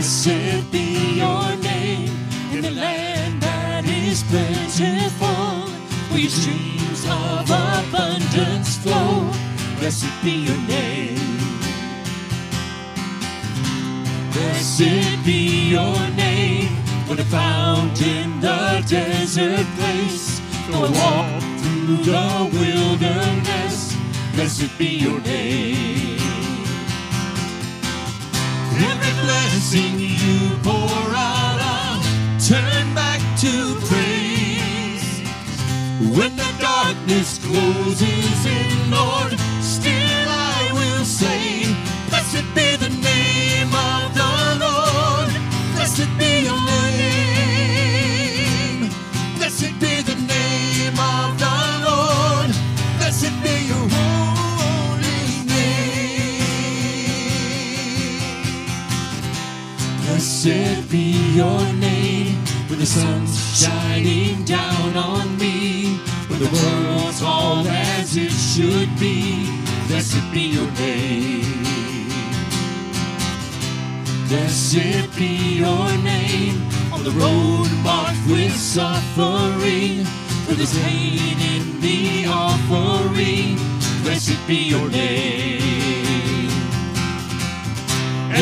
Blessed be your name in the land that is plentiful, where your streams of abundance flow. Blessed be your name. Blessed be your name when I found in the desert place. Though I walk through the wilderness, blessed be your name. Every blessing you pour out, I'll turn back to praise. When the darkness closes in, Lord, still I will say, Blessed be Blessed be your name when the sun's shining down on me, when the world's all as it should be. Blessed be your name. Blessed be your name on the road marked with suffering, where there's pain in the offering. Blessed be your name.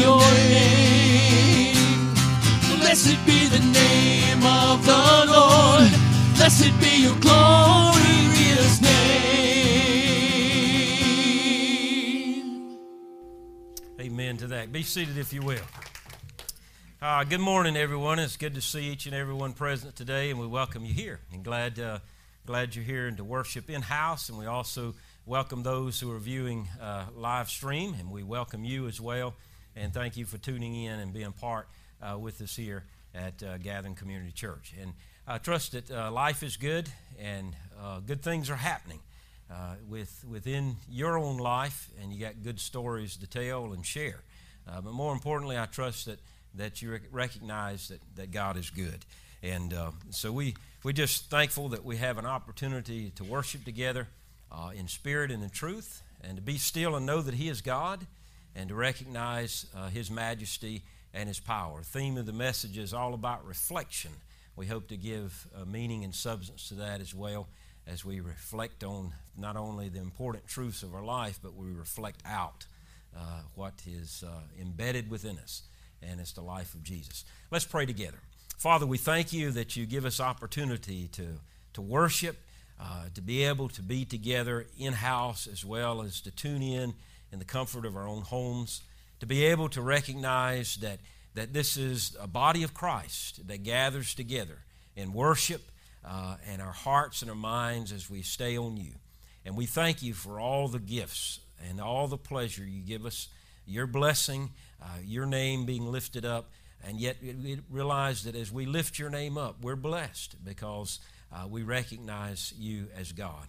Your name. Blessed be the name of the Lord. Blessed be your glorious name. Amen to that. Be seated if you will. Uh, good morning, everyone. It's good to see each and everyone present today, and we welcome you here. And glad, uh, glad you're here and to worship in house. And we also welcome those who are viewing uh, live stream, and we welcome you as well. And thank you for tuning in and being part uh, with us here at uh, Gathering Community Church. And I trust that uh, life is good and uh, good things are happening uh, with, within your own life, and you got good stories to tell and share. Uh, but more importantly, I trust that, that you rec- recognize that, that God is good. And uh, so we, we're just thankful that we have an opportunity to worship together in spirit and in truth, and to be still and know that He is God, and to recognize uh, His majesty and His power. The theme of the message is all about reflection. We hope to give uh, meaning and substance to that as well as we reflect on not only the important truths of our life, but we reflect out uh, what is uh, embedded within us, and it's the life of Jesus. Let's pray together. Father, we thank you that you give us opportunity to, to worship, uh, to be able to be together in house as well as to tune in in the comfort of our own homes, to be able to recognize that, that this is a body of Christ that gathers together in worship uh, and our hearts and our minds as we stay on you. And we thank you for all the gifts and all the pleasure you give us, your blessing, uh, your name being lifted up. And yet we realize that as we lift your name up, we're blessed because uh, we recognize you as God.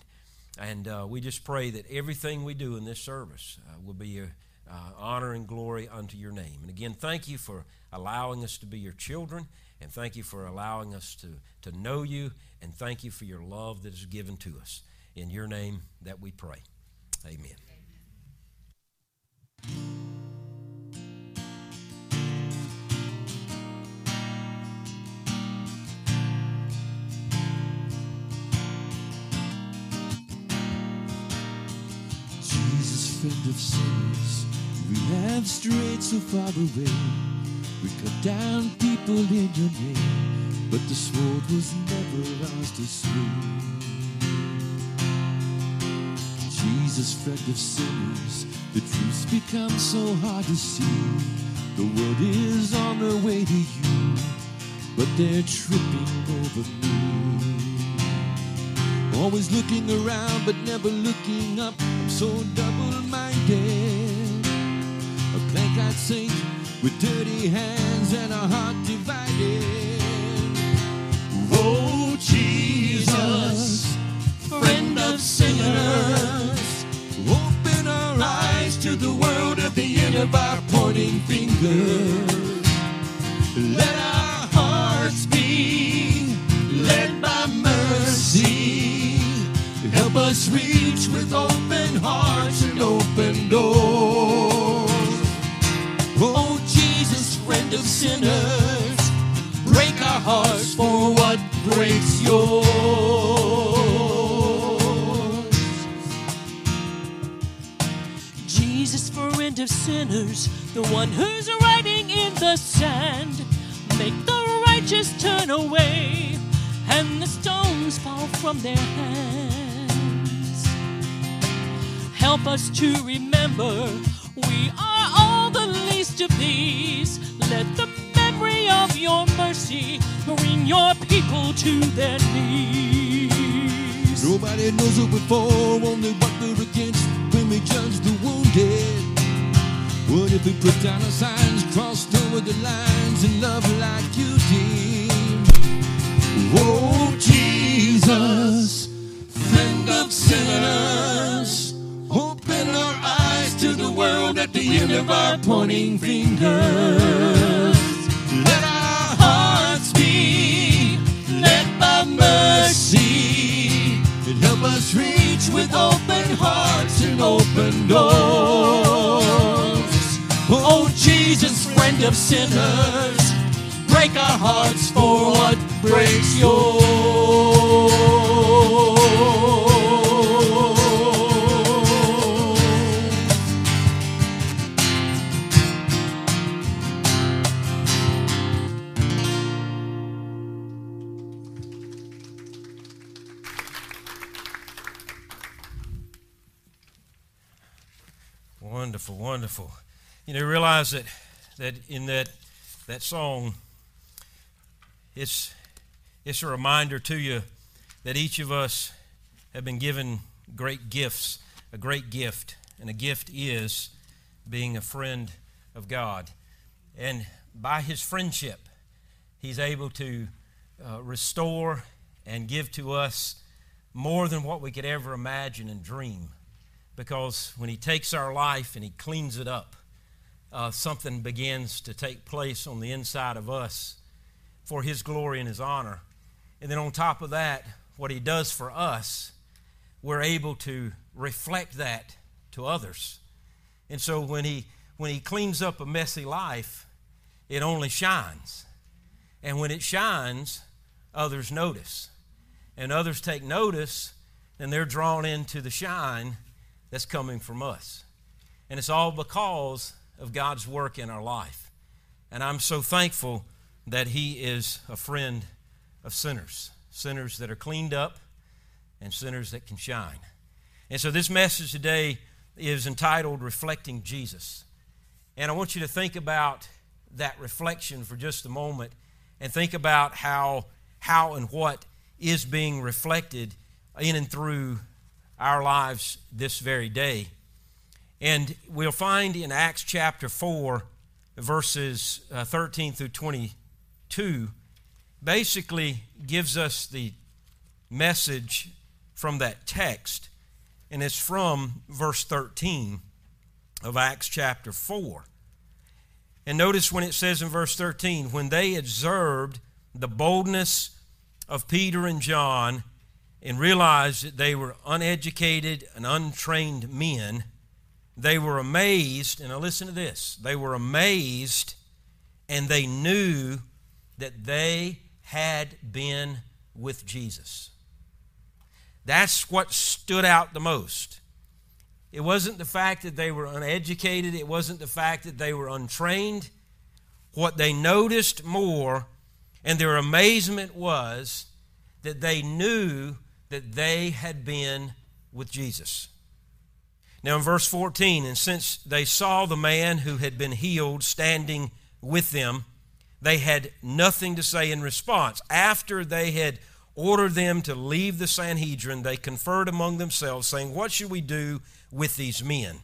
And uh, we just pray that everything we do in this service uh, will be a, uh, honor and glory unto your name. And again, thank you for allowing us to be your children, and thank you for allowing us to, to know you, and thank you for your love that is given to us. In your name that we pray. Amen. Jesus, friend of sinners, we have strayed so far away. We cut down people in your name, but the sword was never ours to swing. Jesus, friend of sinners, the truth's become so hard to see. The world is on the way to you, but they're tripping over me. Always looking around but never looking up. I'm so dead. A black-eyed saint with dirty hands and a heart divided. Oh, Jesus, friend of sinners, open our eyes to the world at the end of our pointing finger. Let reach with open hearts and open doors. Oh, Jesus, friend of sinners, break our hearts for what breaks yours. Jesus, friend of sinners, the one who's writing in the sand. Make the righteous turn away and the stones fall from their hands. Help us to remember we are all the least of these. Let the memory of your mercy bring your people to their knees. Nobody knows it before, only what we're against when we judge the wounded. What if we put down our signs, crossed over the lines, and love like you did? Oh, Jesus, friend of sinners, end of our pointing fingers. Let our hearts be led by mercy and help us reach with open hearts and open doors. Oh, Jesus, friend of sinners, break our hearts for what breaks yours. Wonderful, wonderful. You know, realize that that in that that song, it's it's a reminder to you that each of us have been given great gifts, a great gift, and a gift is being a friend of God. And by his friendship, he's able to uh, restore and give to us more than what we could ever imagine and dream because when he takes our life and he cleans it up, uh, something begins to take place on the inside of us for his glory and his honor. And then on top of that, what he does for us, we're able to reflect that to others. And so when he when he cleans up a messy life, it only shines. And when it shines, others notice. And others take notice, and they're drawn into the shine that's coming from us. And it's all because of God's work in our life. And I'm so thankful that He is a friend of sinners, sinners that are cleaned up and sinners that can shine. And so this message today is entitled Reflecting Jesus. And I want you to think about that reflection for just a moment and think about how, how and what is being reflected in and through our lives this very day. And we'll find in Acts chapter 4, verses uh, 13 through 22, basically gives us the message from that text. And it's from verse 13 of Acts chapter 4. And notice when it says in verse 13, when they observed the boldness of Peter and John and realized that they were uneducated and untrained men, they were amazed. And now listen to this they were amazed and they knew that they had been with Jesus. That's what stood out the most. It wasn't the fact that they were uneducated, it wasn't the fact that they were untrained. What they noticed more and their amazement was that they knew that they had been with Jesus. Now, in verse 14, and since they saw the man who had been healed standing with them, they had nothing to say in response. After they had ordered them to leave the Sanhedrin, they conferred among themselves, saying, What should we do with these men?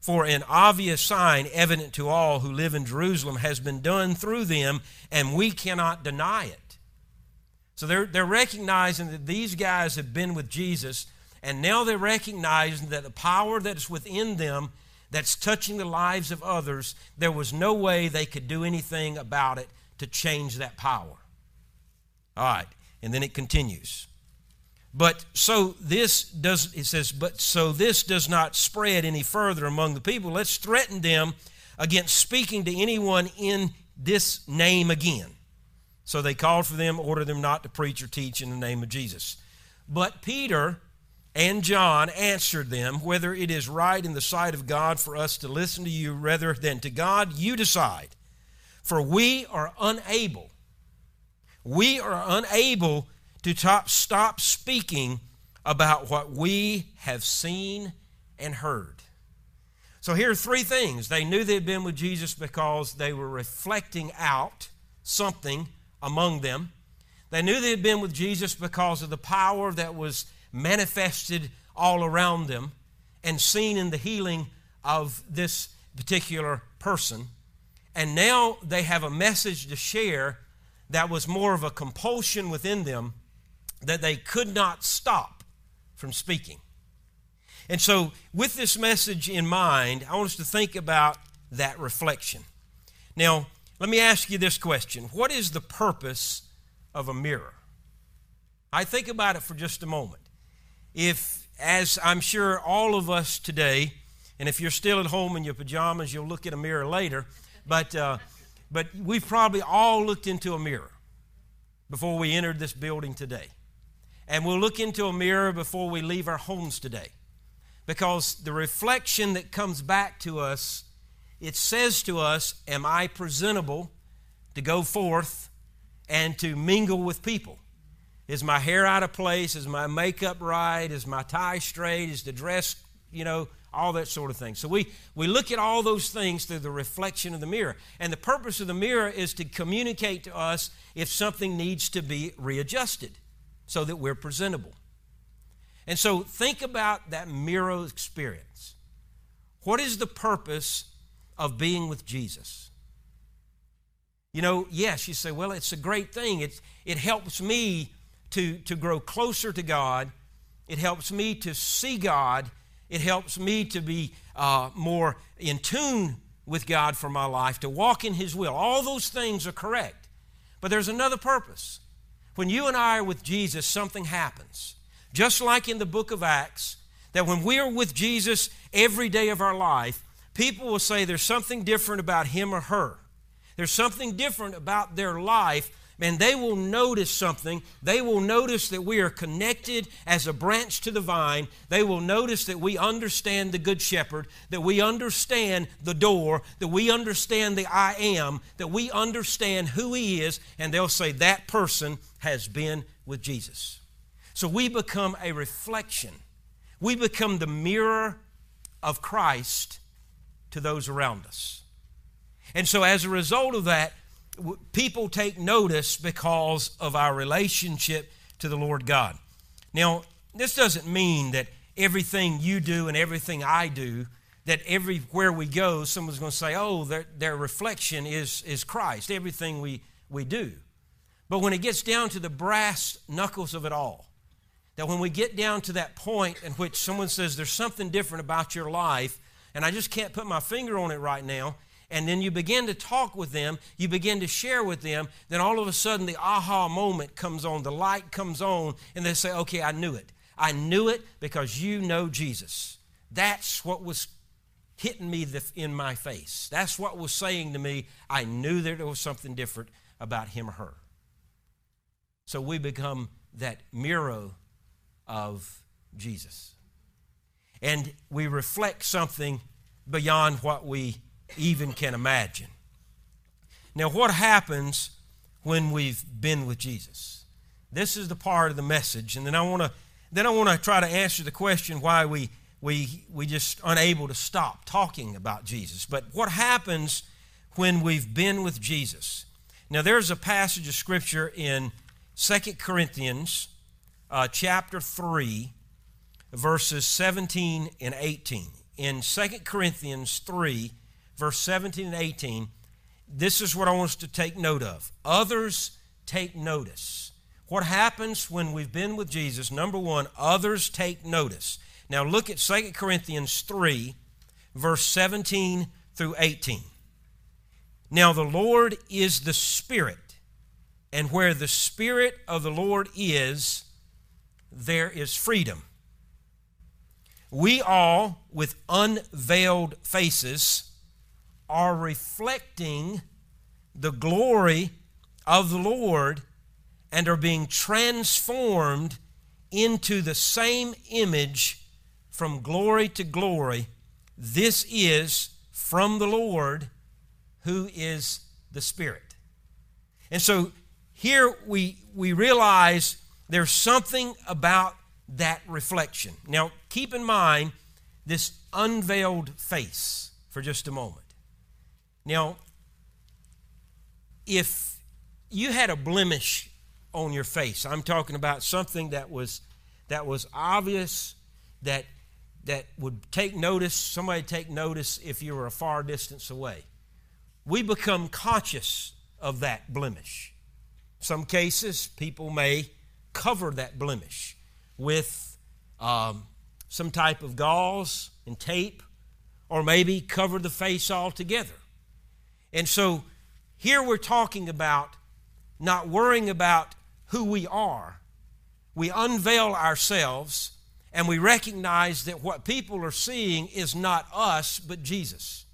For an obvious sign, evident to all who live in Jerusalem, has been done through them, and we cannot deny it. So they're, they're recognizing that these guys have been with Jesus, and now they're recognizing that the power that is within them that's touching the lives of others, there was no way they could do anything about it to change that power. All right, and then it continues. But so this does, it says, but so this does not spread any further among the people. Let's threaten them against speaking to anyone in this name again. So they called for them, ordered them not to preach or teach in the name of Jesus. But Peter and John answered them, Whether it is right in the sight of God for us to listen to you rather than to God, you decide. For we are unable, we are unable to top, stop speaking about what we have seen and heard. So here are three things. They knew they'd been with Jesus because they were reflecting out something among them. They knew they had been with Jesus because of the power that was manifested all around them and seen in the healing of this particular person. And now they have a message to share that was more of a compulsion within them that they could not stop from speaking. And so, with this message in mind, I want us to think about that reflection. Now, let me ask you this question What is the purpose of a mirror? I think about it for just a moment. If, as I'm sure all of us today, and if you're still at home in your pajamas, you'll look at a mirror later, but, uh, but we've probably all looked into a mirror before we entered this building today. And we'll look into a mirror before we leave our homes today. Because the reflection that comes back to us, it says to us, Am I presentable to go forth and to mingle with people? Is my hair out of place? Is my makeup right? Is my tie straight? Is the dress, you know, all that sort of thing. So we, we look at all those things through the reflection of the mirror. And the purpose of the mirror is to communicate to us if something needs to be readjusted so that we're presentable. And so think about that mirror experience. What is the purpose of being with Jesus? You know, yes, you say, well, it's a great thing. It's, it helps me to, to grow closer to God. It helps me to see God. It helps me to be uh, more in tune with God for my life, to walk in His will. All those things are correct. But there's another purpose. When you and I are with Jesus, something happens. Just like in the book of Acts, that when we are with Jesus every day of our life, people will say there's something different about him or her. There's something different about their life and they will notice something. They will notice that we are connected as a branch to the vine. They will notice that we understand the Good Shepherd, that we understand the door, that we understand the I am, that we understand who He is, and they'll say, That person has been with Jesus. So we become a reflection. We become the mirror of Christ to those around us. And so, as a result of that, people take notice because of our relationship to the Lord God. Now, this doesn't mean that everything you do and everything I do, that everywhere we go, someone's going to say, oh, their, their reflection is, is Christ, everything we, we do. But when it gets down to the brass knuckles of it all, that when we get down to that point in which someone says there's something different about your life, and I just can't put my finger on it right now, and then you begin to talk with them, you begin to share with them, then all of a sudden the aha moment comes on, the light comes on, and they say, Okay, I knew it. I knew it because you know Jesus. That's what was hitting me in my face. That's what was saying to me, I knew there was something different about him or her. So we become that mirror of Jesus. And we reflect something beyond what we even can imagine. Now, what happens when we've been with Jesus? This is the part of the message, and then I want to then I want to try to answer the question why we we we just unable to stop talking about Jesus. But what happens when we've been with Jesus? Now, there's a passage of scripture in Second Corinthians uh, chapter 3, verses 17 and 18 in 2 Corinthians 3, verse 17 and 18, this is what I want us to take note of. Others take notice. What happens when we've been with Jesus? Number one, others take notice. Now look at 2 Corinthians 3, verse 17 through 18. Now the Lord is the Spirit, and where the Spirit of the Lord is, there is freedom. We all, with unveiled faces, are reflecting the glory of the Lord and are being transformed into the same image from glory to glory. This is from the Lord who is the Spirit. And so here we, we realize there's something about that reflection. Now, keep in mind this unveiled face for just a moment. Now, if you had a blemish on your face, I'm talking about something that was that was obvious that that would take notice, somebody take notice if you were a far distance away. We become conscious of that blemish. Some cases, people may cover that blemish with um, some type of gauze and tape, or maybe cover the face altogether. And so here we're talking about not worrying about who we are. We unveil ourselves and we recognize that what people are seeing is not us, but Jesus.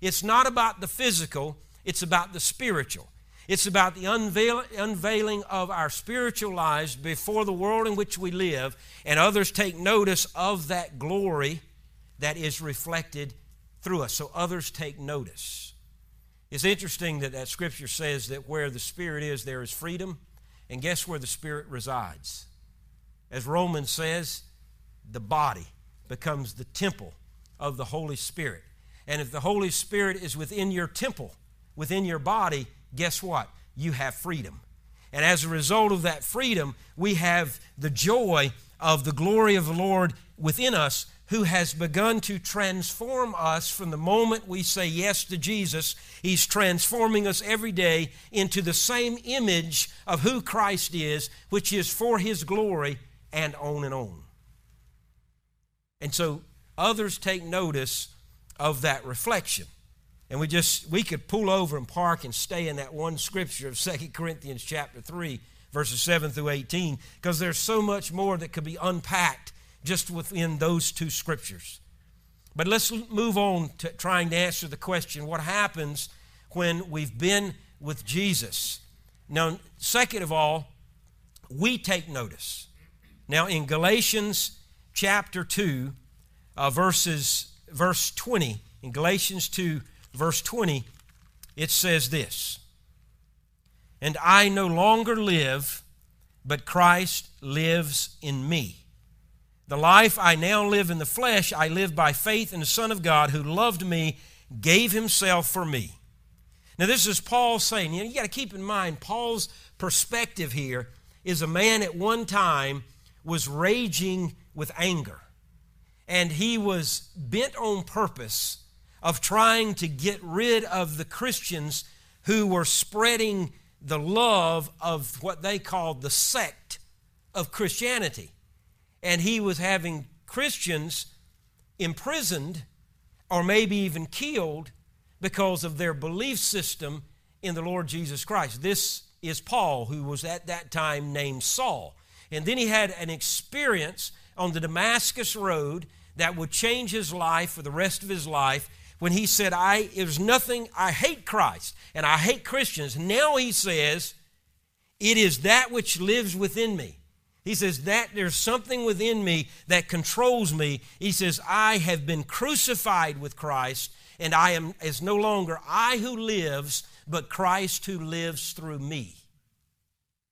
It's not about the physical, it's about the spiritual. It's about the unveil, unveiling of our spiritual lives before the world in which we live, and others take notice of that glory that is reflected through us. So others take notice. It's interesting that that scripture says that where the Spirit is, there is freedom. And guess where the Spirit resides? As Romans says, the body becomes the temple of the Holy Spirit. And if the Holy Spirit is within your temple, within your body, guess what? You have freedom. And as a result of that freedom, we have the joy of the glory of the Lord within us who has begun to transform us from the moment we say yes to Jesus. He's transforming us every day into the same image of who Christ is, which is for His glory, and on and on. And so others take notice of that reflection. And we just we could pull over and park and stay in that one scripture of Second Corinthians chapter 3 verses 7 through 18 because there's so much more that could be unpacked just within those two scriptures. But let's move on to trying to answer the question what happens when we've been with Jesus? Now, second of all, we take notice. Now, in Galatians chapter 2, uh, verses, verse 20, in Galatians 2, verse 20, it says this And I no longer live, but Christ lives in me. The life I now live in the flesh, I live by faith in the Son of God who loved me, gave himself for me. Now, this is Paul saying, you know, you got to keep in mind, Paul's perspective here is a man at one time was raging with anger. And he was bent on purpose of trying to get rid of the Christians who were spreading the love of what they called the sect of Christianity and he was having Christians imprisoned or maybe even killed because of their belief system in the Lord Jesus Christ. This is Paul, who was at that time named Saul. And then he had an experience on the Damascus Road that would change his life for the rest of his life when he said, I there's nothing, I hate Christ and I hate Christians. Now he says, It is that which lives within me. He says that there's something within me that controls me. He says, I have been crucified with Christ, and I am is no longer I who lives, but Christ who lives through me.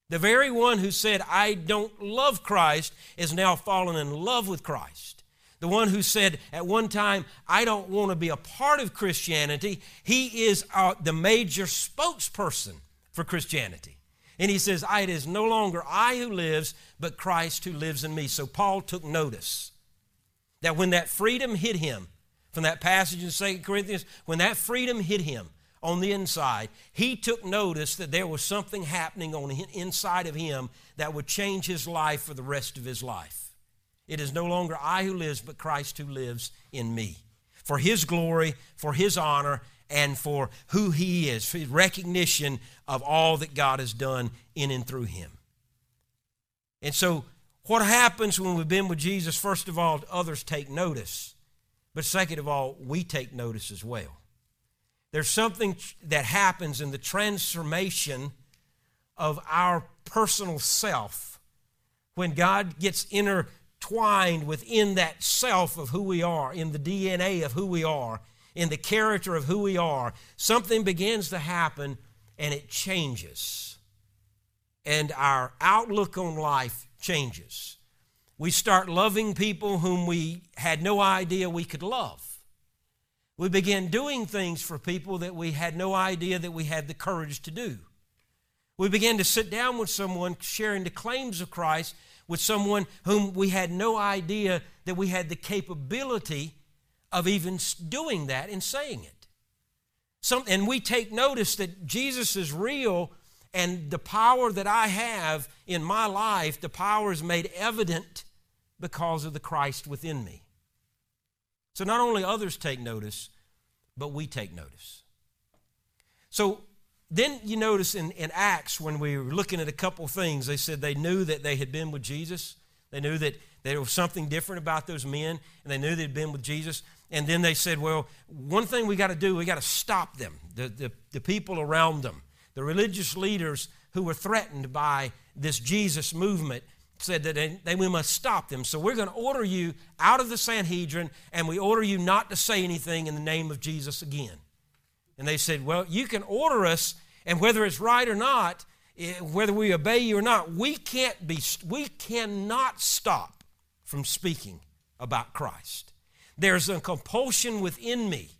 The very one who said, I don't love Christ, is now fallen in love with Christ. The one who said at one time, I don't want to be a part of Christianity, he is uh, the major spokesperson for Christianity. And he says, It is no longer I who lives, but Christ who lives in me. So Paul took notice that when that freedom hit him, from that passage in 2 Corinthians, when that freedom hit him on the inside, he took notice that there was something happening on inside of him that would change his life for the rest of his life. It is no longer I who lives, but Christ who lives in me. For his glory, for his honor, and for who he is, for his recognition of all that God has done in and through him. And so, what happens when we've been with Jesus? First of all, others take notice. But second of all, we take notice as well. There's something that happens in the transformation of our personal self when God gets intertwined within that self of who we are, in the DNA of who we are, in the character of who we are. Something begins to happen and it changes. And our outlook on life changes. We start loving people whom we had no idea we could love. We begin doing things for people that we had no idea that we had the courage to do. We begin to sit down with someone sharing the claims of Christ with someone whom we had no idea that we had the capability of even doing that and saying it. Some, and we take notice that Jesus is real and the power that I have in my life, the power is made evident because of the Christ within me. So not only others take notice, but we take notice. So then you notice in, in Acts, when we were looking at a couple things, they said they knew that they had been with Jesus. They knew that there was something different about those men, and they knew they'd been with Jesus. And then they said, well, one thing we got to do, we got to stop them, the, the, the people around them, the religious leaders who were threatened by this Jesus movement said that they, they, we must stop them. So we're going to order you out of the Sanhedrin, and we order you not to say anything in the name of Jesus again. And they said, Well, you can order us, and whether it's right or not, eh, whether we obey you or not, we can't be, we cannot stop from speaking about Christ. There's a compulsion within me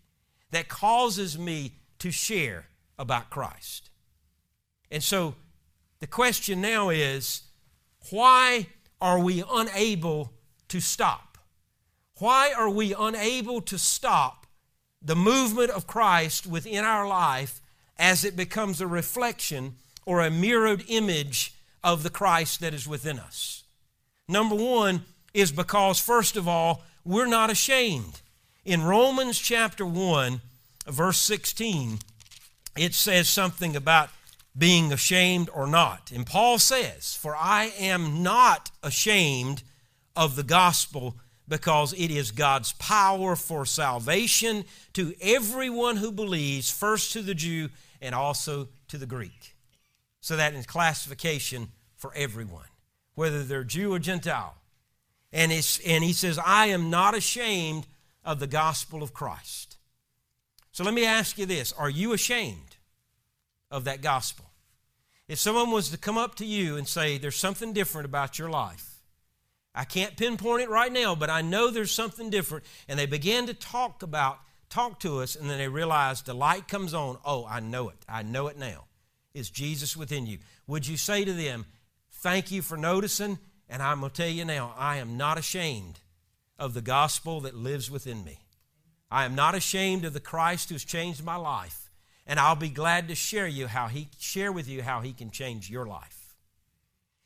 that causes me to share about Christ. And so the question now is why are we unable to stop? Why are we unable to stop the movement of Christ within our life as it becomes a reflection or a mirrored image of the Christ that is within us? Number one is because, first of all, we're not ashamed. In Romans chapter 1, verse 16, it says something about being ashamed or not. And Paul says, For I am not ashamed of the gospel because it is God's power for salvation to everyone who believes, first to the Jew and also to the Greek. So that is classification for everyone, whether they're Jew or Gentile. And, it's, and he says, I am not ashamed of the gospel of Christ. So let me ask you this Are you ashamed of that gospel. If someone was to come up to you and say, There's something different about your life, I can't pinpoint it right now, but I know there's something different, and they began to talk about, talk to us, and then they realize the light comes on. Oh, I know it. I know it now. Is Jesus within you? Would you say to them, Thank you for noticing, and I'm going to tell you now, I am not ashamed of the gospel that lives within me. I am not ashamed of the Christ who's changed my life and I'll be glad to share you how he share with you how he can change your life.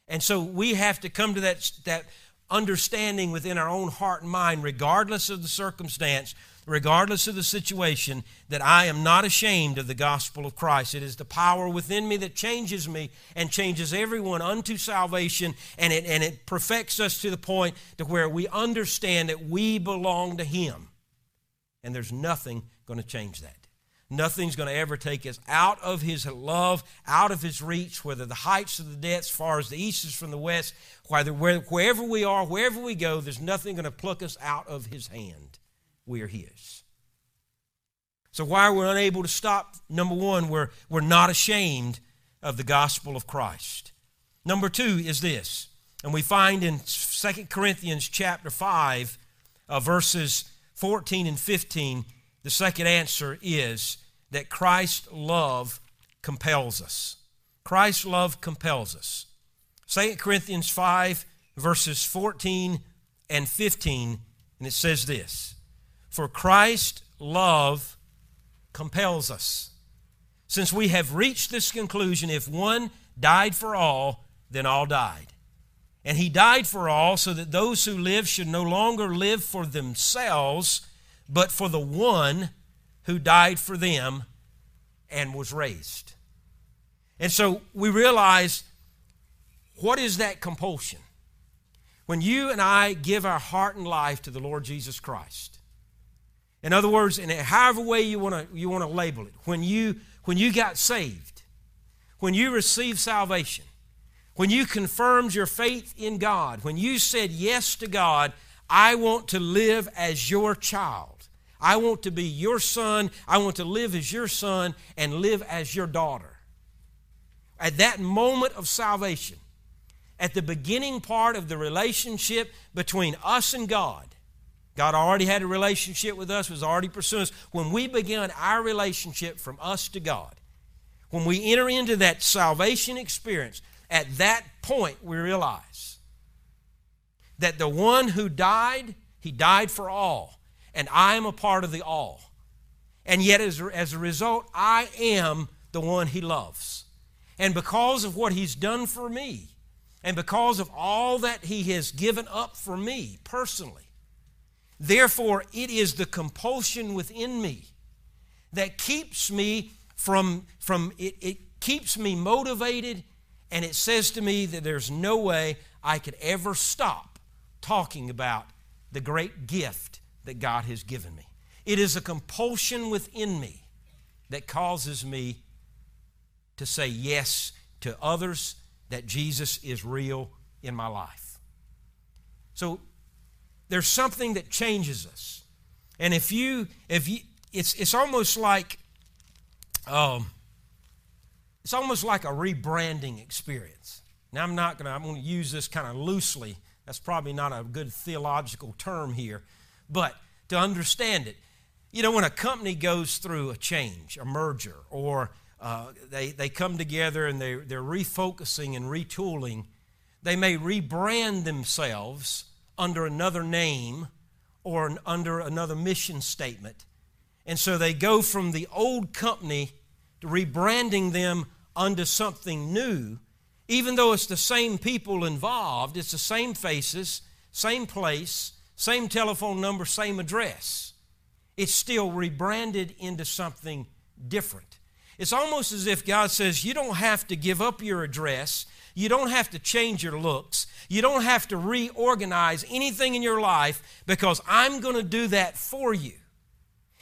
And so we have to come to that that understanding within our own heart and mind regardless of the circumstance, regardless of the situation that I am not ashamed of the gospel of Christ. It is the power within me that changes me and changes everyone unto salvation and it and it perfects us to the point to where we understand that we belong to him. And there's nothing going to change that. Nothing's going to ever take us out of His love, out of His reach, whether the heights of the depths, far as the east is from the west, whether wherever we are, wherever we go, there's nothing going to pluck us out of His hand. We are His. So, why are we unable to stop? Number one, we're, we're not ashamed of the gospel of Christ. Number two is this, and we find in 2 Corinthians chapter 5, uh, verses 14 and 15 the second answer is that Christ's love compels us. Christ's love compels us. 2 Corinthians 5, verses 14 and 15, and it says this For Christ's love compels us. Since we have reached this conclusion, if one died for all, then all died. And he died for all so that those who live should no longer live for themselves, but for the one who died for them and was raised. And so we realize what is that compulsion? When you and I give our heart and life to the Lord Jesus Christ. In other words, in however way you want to you want to label it, when you when you got saved, when you received salvation, when you confirmed your faith in God, when you said yes to God, I want to live as your child. I want to be your son. I want to live as your son and live as your daughter. At that moment of salvation, at the beginning part of the relationship between us and God, God already had a relationship with us, was already pursuing us. When we began our relationship from us to God, when we enter into that salvation experience, at that point we realize that the one who died, he died for all, and I am a part of the all. And yet, as, as a result, I am the one he loves. And because of what he's done for me, and because of all that he has given up for me personally, therefore, it is the compulsion within me that keeps me from, from it, it keeps me motivated and it says to me that there's no way I could ever stop talking about the great gift that God has given me. It is a compulsion within me that causes me to say yes to others that Jesus is real in my life. So there's something that changes us. And if you, if you, it's, it's almost like, um, it's almost like a rebranding experience. Now, I'm not to, I'm to use this kind of loosely. That's probably not a good theological term here. But to understand it, you know, when a company goes through a change, a merger, or uh, they, they come together and they, they're refocusing and retooling, they may rebrand themselves under another name or under another mission statement. And so they go from the old company to rebranding them unto something new, even though it's the same people involved, it's the same faces, same place, same telephone number, same address. It's still rebranded into something different. It's almost as if God says, You don't have to give up your address. You don't have to change your looks. You don't have to reorganize anything in your life because I'm going to do that for you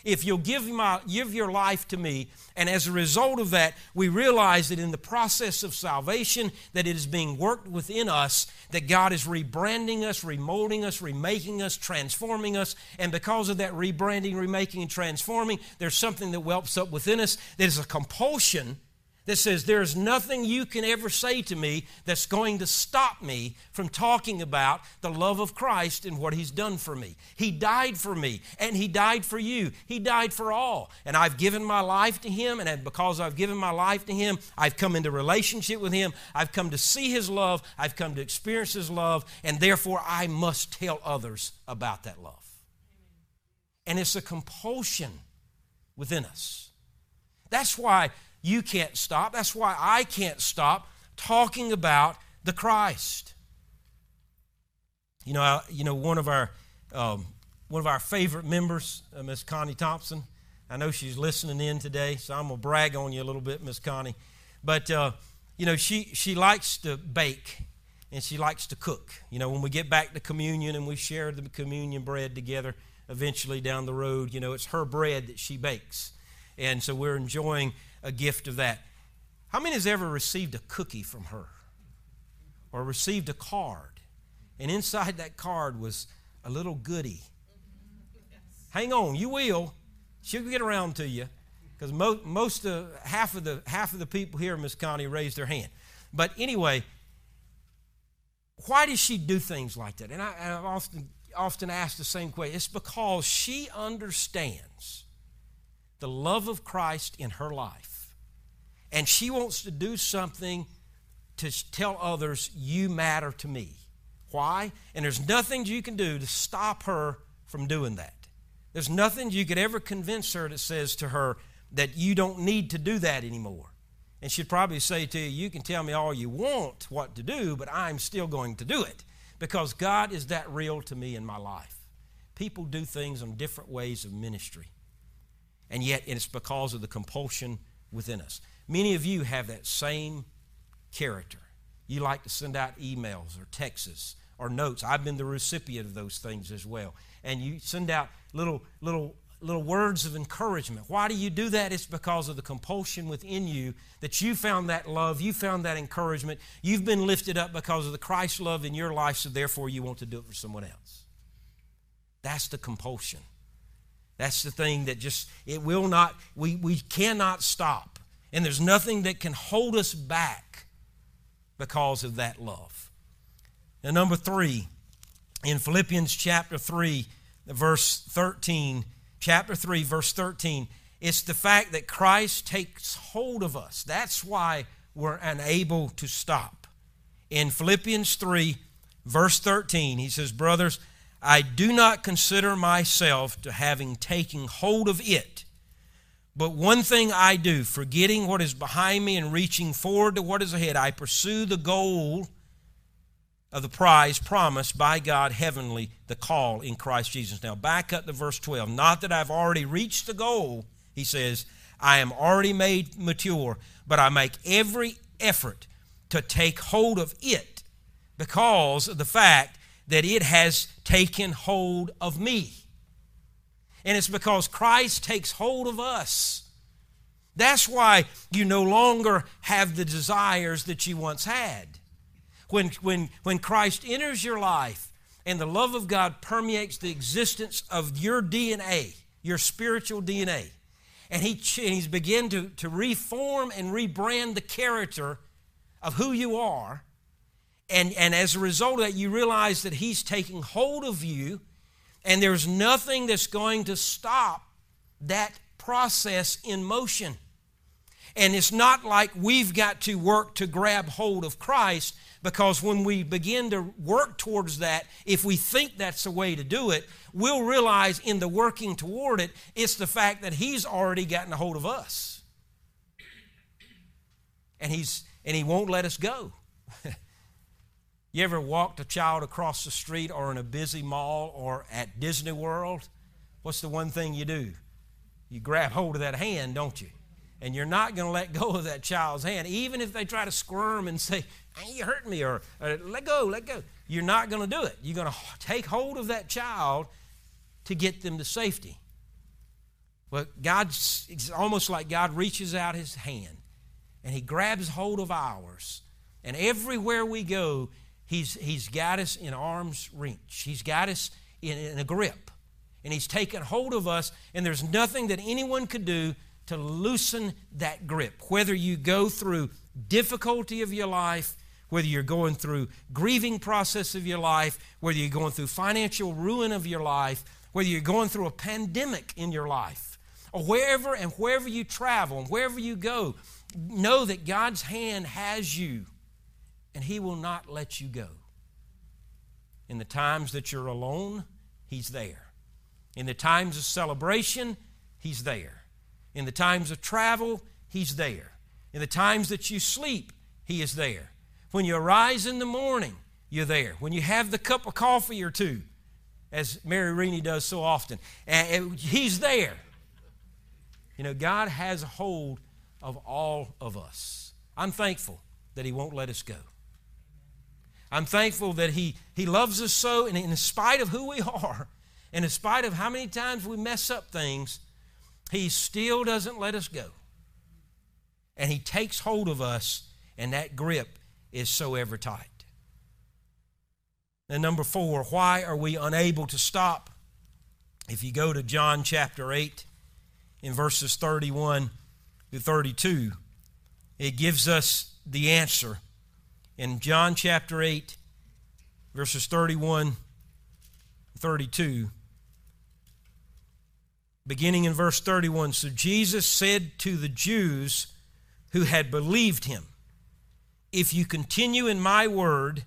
if you'll give, my, give your life to me. And as a result of that, we realize that in the process of salvation, that it is being worked within us, that God is rebranding us, remolding us, remaking us, transforming us. And because of that rebranding, remaking, and transforming, there's something that whelps up within us that is a compulsion that says there's nothing you can ever say to me that's going to stop me from talking about the love of Christ and what He's done for me. He died for me, and He died for you. He died for all. And I've given my life to Him, and because I've given my life to Him, I've come into relationship with Him. I've come to see His love. I've come to experience His love, and therefore I must tell others about that love. And it's a compulsion within us. That's why you can't stop. That's why I can't stop talking about the Christ. You know, you know one of our um, one of our favorite members, uh, Miss Connie Thompson. I know she's listening in today, so I'm gonna brag on you a little bit, Miss Connie. But uh, you know, she she likes to bake and she likes to cook. You know, when we get back to communion and we share the communion bread together, eventually down the road, you know, it's her bread that she bakes, and so we're enjoying a gift of that. How many has ever received a cookie from her? Or received a card? And inside that card was a little goodie. Hang on, you will. She'll get around to you. Because mo- most of half of the half of the people here, Miss Connie, raised their hand. But anyway, why does she do things like that? And I, have often often asked the same question. It's because she understands the love of Christ in her life and she wants to do something to tell others, You matter to me. Why? And there's nothing you can do to stop her from doing that. There's nothing you could ever convince her that says to her that you don't need to do that anymore. And she'd probably say to you, You can tell me all you want what to do, but I'm still going to do it because God is that real to me in my life. People do things on different ways of ministry, and yet it's because of the compulsion within us. Many of you have that same character. You like to send out emails or texts or notes. I've been the recipient of those things as well. And you send out little little little words of encouragement. Why do you do that? It's because of the compulsion within you that you found that love, you found that encouragement. You've been lifted up because of the Christ love in your life, so therefore you want to do it for someone else. That's the compulsion. That's the thing that just, it will not, we, we cannot stop. And there's nothing that can hold us back because of that love. Now, number three, in Philippians chapter 3, verse 13, chapter 3, verse 13, it's the fact that Christ takes hold of us. That's why we're unable to stop. In Philippians 3, verse 13, he says, Brothers, I do not consider myself to having taken hold of it. But one thing I do, forgetting what is behind me and reaching forward to what is ahead, I pursue the goal of the prize promised by God heavenly, the call in Christ Jesus. Now, back up to verse 12. Not that I've already reached the goal, he says, I am already made mature, but I make every effort to take hold of it because of the fact that it has taken hold of me. And it's because Christ takes hold of us. That's why you no longer have the desires that you once had when, when, when Christ enters your life and the love of God permeates the existence of your DNA, your spiritual DNA, and, he, he's begin to, to reform and rebrand the character of who you are, and, and as a result of that, you realize that he's taking hold of you, and there's nothing that's going to stop that process in motion. And it's not like we've got to work to grab hold of Christ because when we begin to work towards that, if we think that's the way to do it, we'll realize in the working toward it, it's the fact that He's already gotten a hold of us. And He's and He won't let us go. You ever walked a child across the street or in a busy mall or at Disney World? What's the one thing you do? You grab hold of that hand, don't you? and you're not going to let go of that child's hand, even if they try to squirm and say, you hurt me, or, or let go, let go. You're not going to do it. You're going to take hold of that child to get them to safety. Well, God's it's almost like God reaches out his hand and he grabs hold of ours. And everywhere we go, he's, he's got us in arm's reach. He's got us in, in a grip. And he's taken hold of us, and there's nothing that anyone could do to loosen that grip. Whether you go through difficulty of your life, whether you're going through grieving process of your life, whether you're going through financial ruin of your life, whether you're going through a pandemic in your life, or wherever and wherever you travel and wherever you go, know that God's hand has you and He will not let you go. In the times that you're alone, He's there. In the times of celebration, He's there. In the times of travel, He's there. In the times that you sleep, He is there. When you arise in the morning, you're there. When you have the cup of coffee or two, as Mary Reaney does so often, and He's there. You know, God has a hold of all of us. I'm thankful that He won't let us go. I'm thankful that He, he loves us so, and in spite of who we are, and in spite of how many times we mess up things, he still doesn't let us go. And He takes hold of us, and that grip is so ever tight. And number four, why are we unable to stop? If you go to John chapter 8, in verses 31 to 32, it gives us the answer. In John chapter 8, verses 31 32, beginning in verse 31. So Jesus said to the Jews who had believed him, If you continue in my word,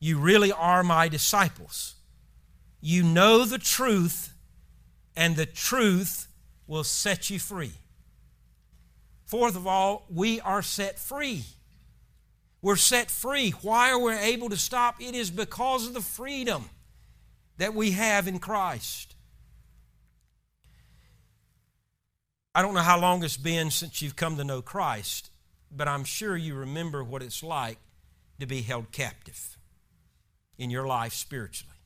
you really are my disciples. You know the truth, and the truth will set you free. Fourth of all, we are set free. We're set free. Why are we able to stop? It is because of the freedom that we have in Christ. I don't know how long it's been since you've come to know Christ, but I'm sure you remember what it's like to be held captive in your life spiritually.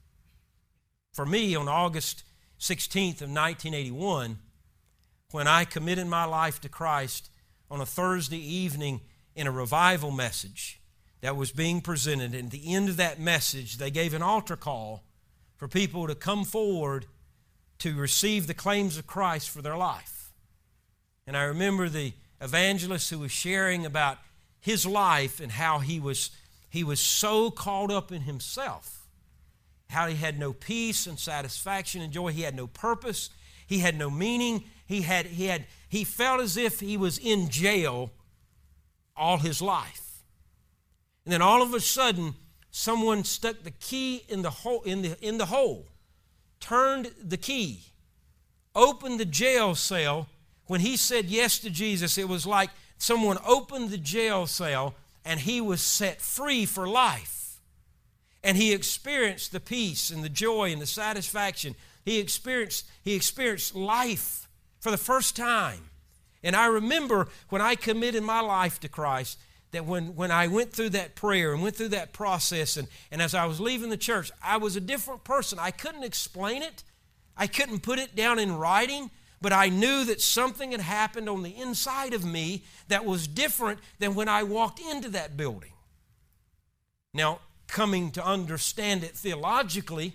For me, on August 16th of 1981, when I committed my life to Christ on a Thursday evening in a revival message that was being presented, and at the end of that message, they gave an altar call for people to come forward to receive the claims of Christ for their life. And I remember the evangelist who was sharing about his life and how he was, he was so caught up in himself, how he had no peace and satisfaction and joy. He had no purpose, he had no meaning. He, had, he, had, he felt as if he was in jail all his life. And then all of a sudden, someone stuck the key in the hole, in the, in the hole turned the key, opened the jail cell. When he said yes to Jesus, it was like someone opened the jail cell and he was set free for life. And he experienced the peace and the joy and the satisfaction. He experienced, he experienced life for the first time. And I remember when I committed my life to Christ, that when, when I went through that prayer and went through that process, and, and as I was leaving the church, I was a different person. I couldn't explain it, I couldn't put it down in writing, but I knew that something had happened on the inside of me that was different than when I walked into that building. Now, coming to understand it theologically,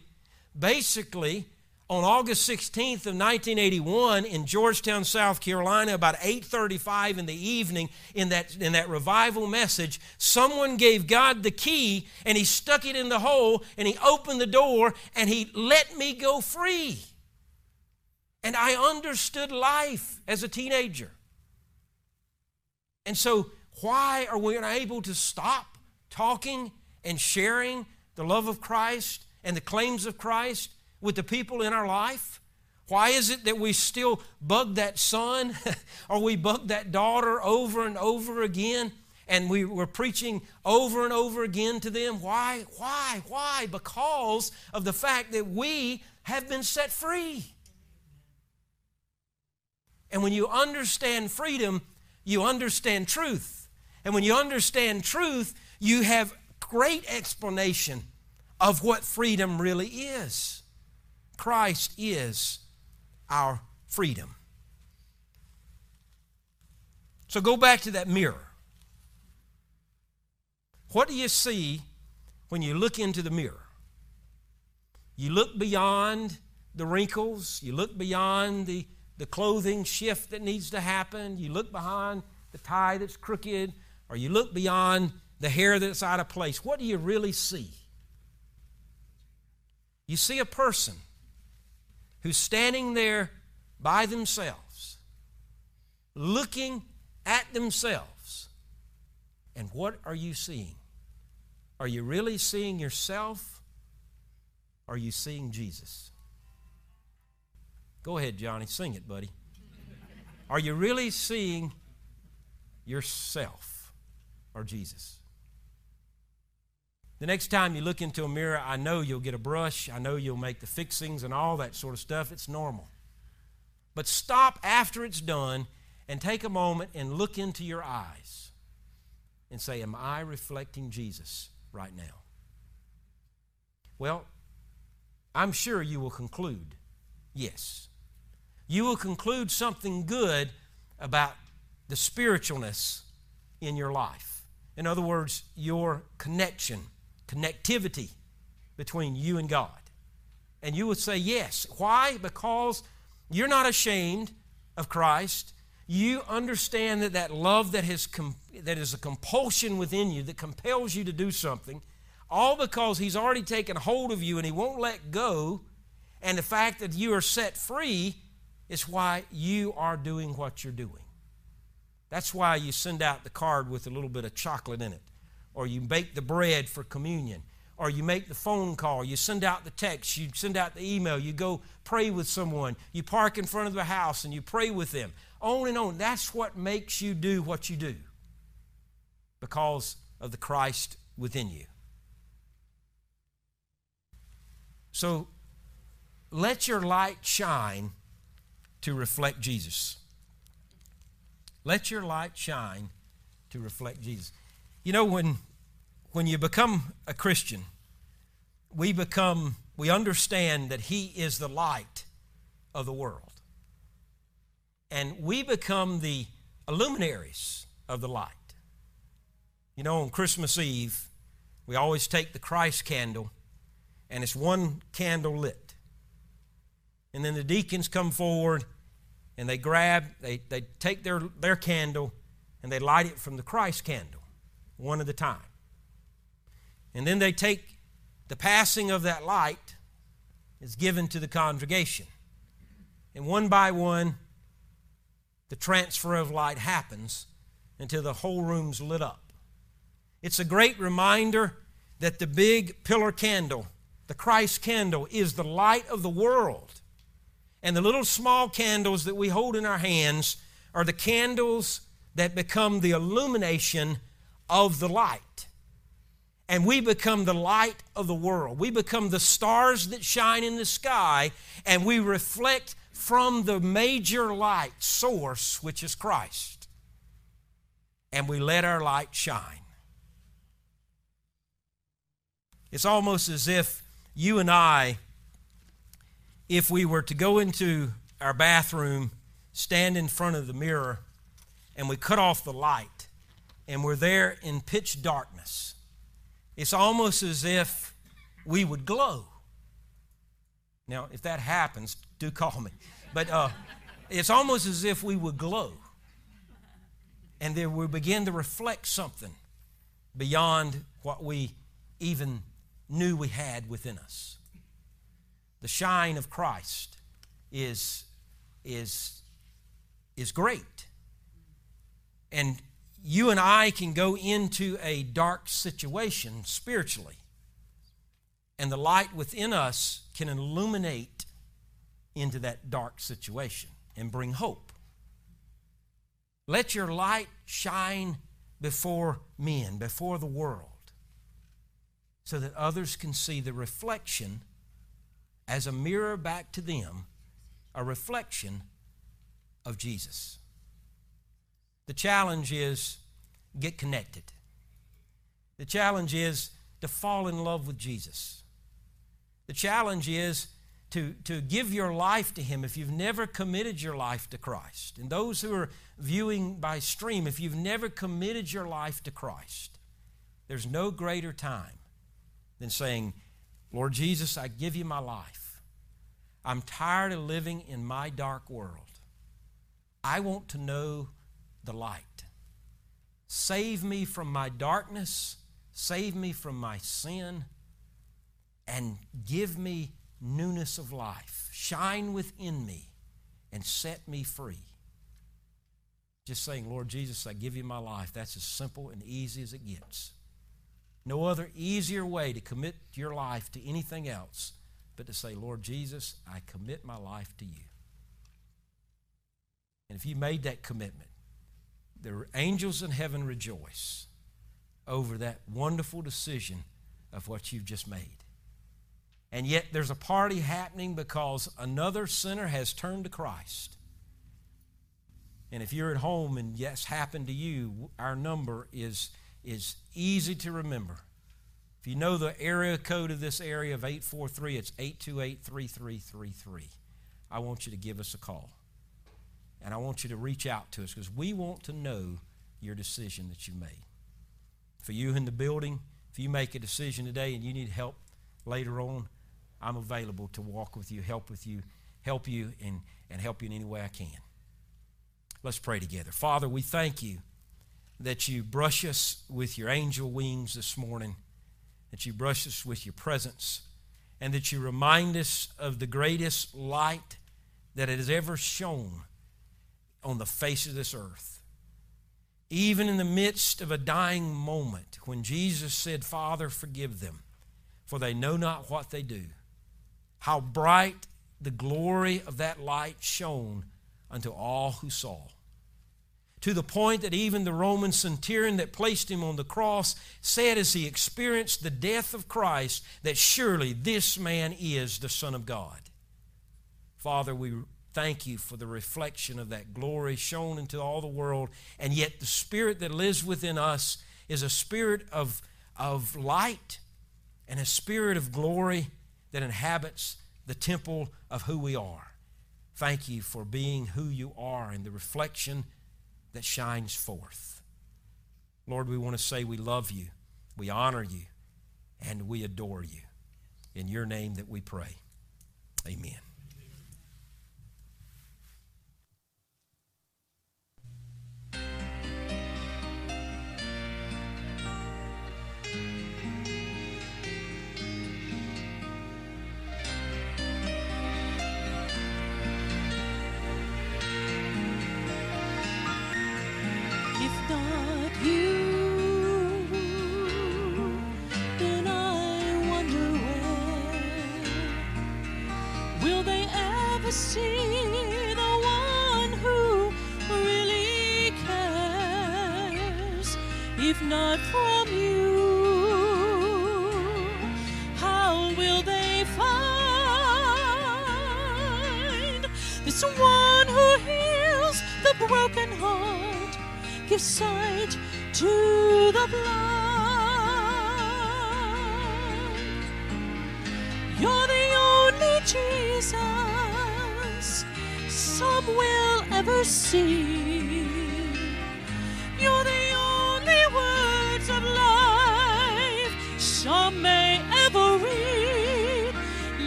basically, on August 16th of 1981 in Georgetown, South Carolina, about 8:35 in the evening in that in that revival message, someone gave God the key and he stuck it in the hole and he opened the door and he let me go free. And I understood life as a teenager. And so why are we unable to stop talking and sharing the love of Christ and the claims of Christ? With the people in our life? Why is it that we still bug that son or we bug that daughter over and over again and we were preaching over and over again to them? Why? Why? Why? Because of the fact that we have been set free. And when you understand freedom, you understand truth. And when you understand truth, you have great explanation of what freedom really is. Christ is our freedom. So go back to that mirror. What do you see when you look into the mirror? You look beyond the wrinkles, you look beyond the, the clothing shift that needs to happen, you look behind the tie that's crooked, or you look beyond the hair that's out of place. What do you really see? You see a person who's standing there by themselves, looking at themselves. And what are you seeing? Are you really seeing yourself? Are you seeing Jesus? Go ahead, Johnny, sing it, buddy. Are you really seeing yourself or Jesus? The next time you look into a mirror, I know you'll get a brush, I know you'll make the fixings and all that sort of stuff. It's normal. But stop after it's done and take a moment and look into your eyes and say, Am I reflecting Jesus right now? Well, I'm sure you will conclude yes. You will conclude something good about the spiritualness in your life. In other words, your connection connectivity between you and God. And you would say yes. Why? Because you're not ashamed of Christ. You understand that that love that, has com- that is a compulsion within you that compels you to do something, all because He's already taken hold of you and He won't let go. And the fact that you are set free is why you are doing what you're doing. That's why you send out the card with a little bit of chocolate in it or you bake the bread for communion, or you make the phone call, you send out the text, you send out the email, you go pray with someone, you park in front of the house and you pray with them. On and on. That's what makes you do what you do because of the Christ within you. So let your light shine to reflect Jesus. Let your light shine to reflect Jesus. You know, when, when you become a Christian, we become, we understand that He is the light of the world. And we become the illuminaries of the light. You know, on Christmas Eve, we always take the Christ candle, and it's one candle lit. And then the deacons come forward and they grab, they, they take their, their candle and they light it from the Christ candle, one at a time. And then they take the passing of that light is given to the congregation. And one by one, the transfer of light happens until the whole room's lit up. It's a great reminder that the big pillar candle, the Christ candle, is the light of the world. And the little small candles that we hold in our hands are the candles that become the illumination of the light. And we become the light of the world. We become the stars that shine in the sky, and we reflect from the major light source, which is Christ. And we let our light shine. It's almost as if you and I, if we were to go into our bathroom, stand in front of the mirror, and we cut off the light, and we're there in pitch darkness, it's almost as if we would glow. Now, if that happens, do call me. But uh, it's almost as if we would glow. And then we begin to reflect something beyond what we even knew we had within us. The shine of Christ is, is, is great. And you and I can go into a dark situation spiritually, and the light within us can illuminate into that dark situation and bring hope. Let your light shine before men, before the world so that others can see the reflection as a mirror back to them, a reflection of Jesus. The challenge is get connected. The challenge is to fall in love with Jesus. The challenge is to, to give your life to Him if you've never committed your life to Christ. And those who are viewing by stream, if you've never committed your life to Christ, there's no greater time than saying, Lord Jesus, I give you my life. I'm tired of living in my dark world. I want to know the light. Save me from my darkness, save me from my sin, and give me newness of life. Shine within me and set me free. Just saying, Lord Jesus, I give you my life. That's as simple and easy as it gets. No other easier way to commit your life to anything else but to say, Lord Jesus, I commit my life to you. And if you made that commitment, the angels in heaven rejoice over that wonderful decision of what you've just made. And yet there's a party happening because another sinner has turned to Christ. And if you're at home and yes happened to you, our number is is easy to remember. If you know the area code of this area of 843, it's 828 3333. I want you to give us a call. And I want you to reach out to us because we want to know your decision that you made. For you in the building, if you make a decision today and you need help later on, I'm available to walk with you, help with you, help you, and, and help you in any way I can. Let's pray together. Father, we thank you that you brush us with your angel wings this morning, that you brush us with your presence, and that you remind us of the greatest light that has ever shone on the face of this earth. Even in the midst of a dying moment, when Jesus said, Father, forgive them, for they know not what they do. How bright the glory of that light shone unto all who saw. To the point that even the Roman centurion that placed him on the cross said as he experienced the death of Christ that surely this man is the Son of God. Father, we thank you for the reflection of that glory shown into all the world, and yet the Spirit that lives within us is a spirit of, of light and a spirit of glory that inhabits the temple of who we are. Thank you for being who you are and the reflection that shines forth. Lord, we want to say we love you, we honor you, and we adore you. In your name that we pray. Amen.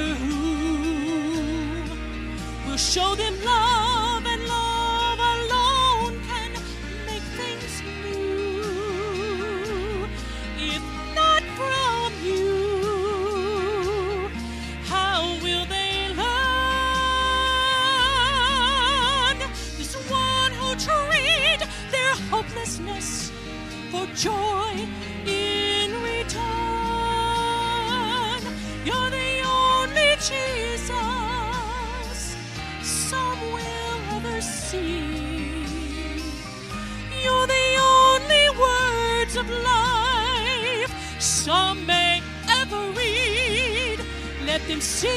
who will show them love, and love alone can make things new. If not from you, how will they learn? This one who trade their hopelessness for joy some may ever read. Let them see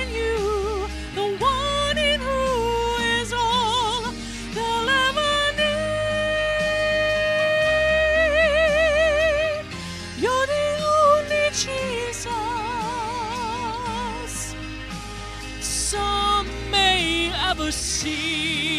in you the one in who is all they'll ever need. You're the only Jesus some may ever see.